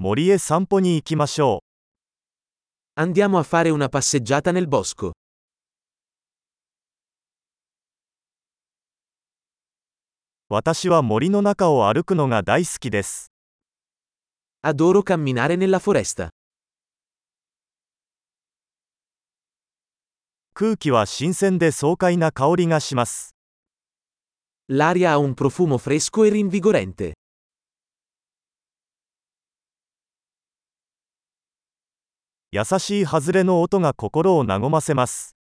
森へ散歩に行きましょ Andiamo a fare una passeggiata nel bosco. う。私は森の中を歩くのが大好きです。 Adoro camminare nella foresta. 空気は新鮮で爽快な香りがします。 L'aria ha un profumo fresco e rinvigorente. 優しい外れの音が心を和ませます。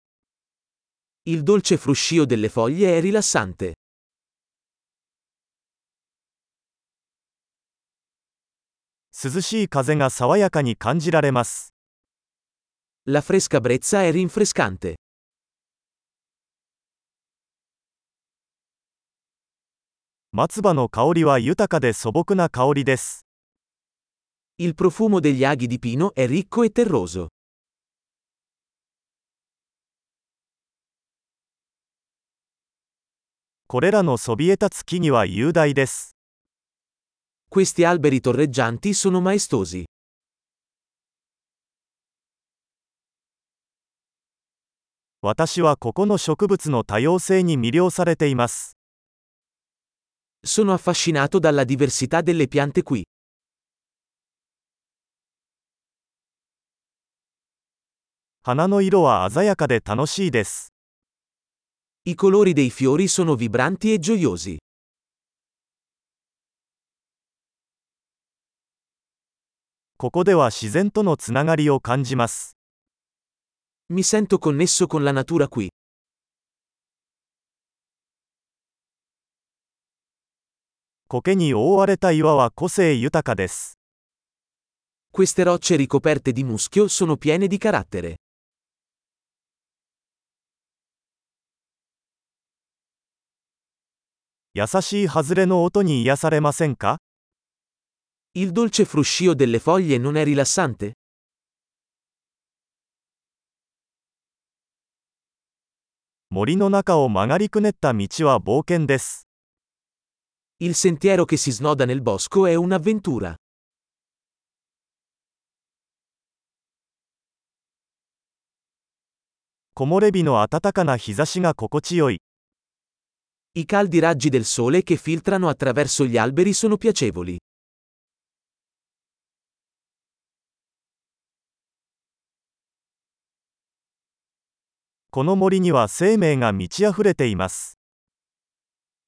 Il dolce fruscio delle foglie è rilassante. 涼しい風が爽やかに感じられます。La fresca brezza è rinfrescante. 松葉の香りは豊かで素朴な香りです。Il profumo degli aghi di pino è ricco e terroso. Questi alberi torreggianti sono maestosi. Sono affascinato dalla diversità delle piante qui. 花の色は鮮やかで楽しいです。 I colori dei fiori sono vibranti e gioiosi. ここでは自然とのつながりを感じます。 Mi sento connesso con la natura qui. 苔に覆われた岩は個性豊かです。 Queste rocce ricoperte di muschio sono piene di carattere. 優しい外れの音に癒されませんか Il dolce fruscio delle foglie non è rilassante? 森の中を曲がりくねった道は冒険です。Il sentiero che si snoda nel bosco è un'avventura. 木漏れ日の暖かな日差しが心地よい。I caldi raggi del sole che filtrano attraverso gli alberi sono piacevoli.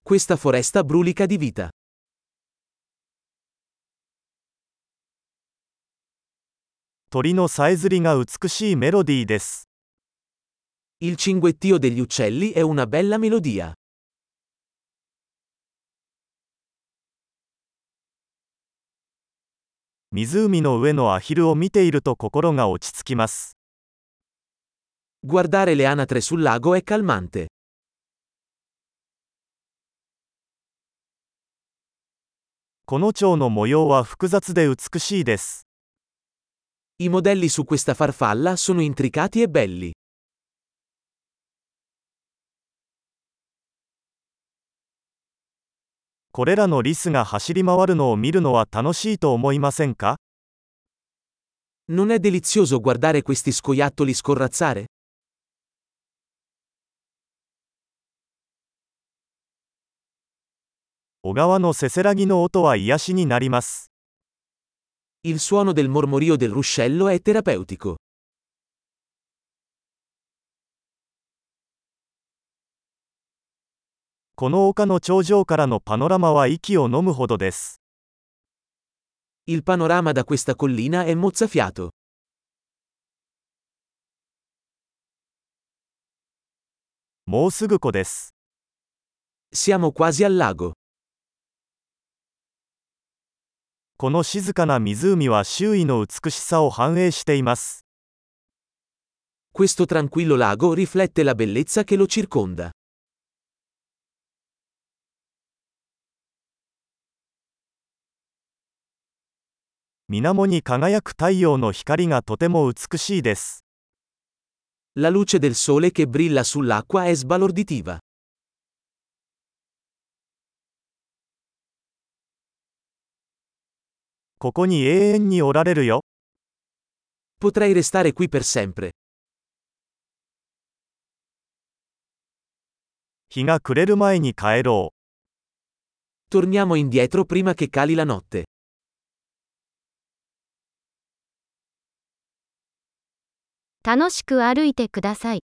Questa foresta brulica di vita. Il cinguettio degli uccelli è una bella melodia. 湖の上のアヒルを見ていると心が落ち着きます。 Guardare le anatre sul lago è calmante. この蝶の模様は複雑で美しいです。 I modelli su questa farfalla sono intricati e belli. これらのリスが走り回るのを見るのは楽しいと思いませんか Non è delizioso guardare questi scoiattoli scorrazzare? 小川のせせらぎの音は癒しになります。Il suono del mormorio del ruscello è terapeutico. この丘の頂上からのパノラマは息を飲むほどです。Il panorama da questa collina è mozzafiato. もうすぐ湖です。Siamo quasi al lago. この静かな湖は周囲の美しさを反映しています。Questo tranquillo lago riflette la bellezza che lo circonda. ●水面に輝く太陽の光がとても美しいです。La luce del sole che brilla sull'acqua è sbalorditiva. ここに永遠におられるよ。Potrei restare qui per sempre. 日が暮れる前に帰ろう。Torniamo indietro prima che cali la notte. 楽しく歩いてください。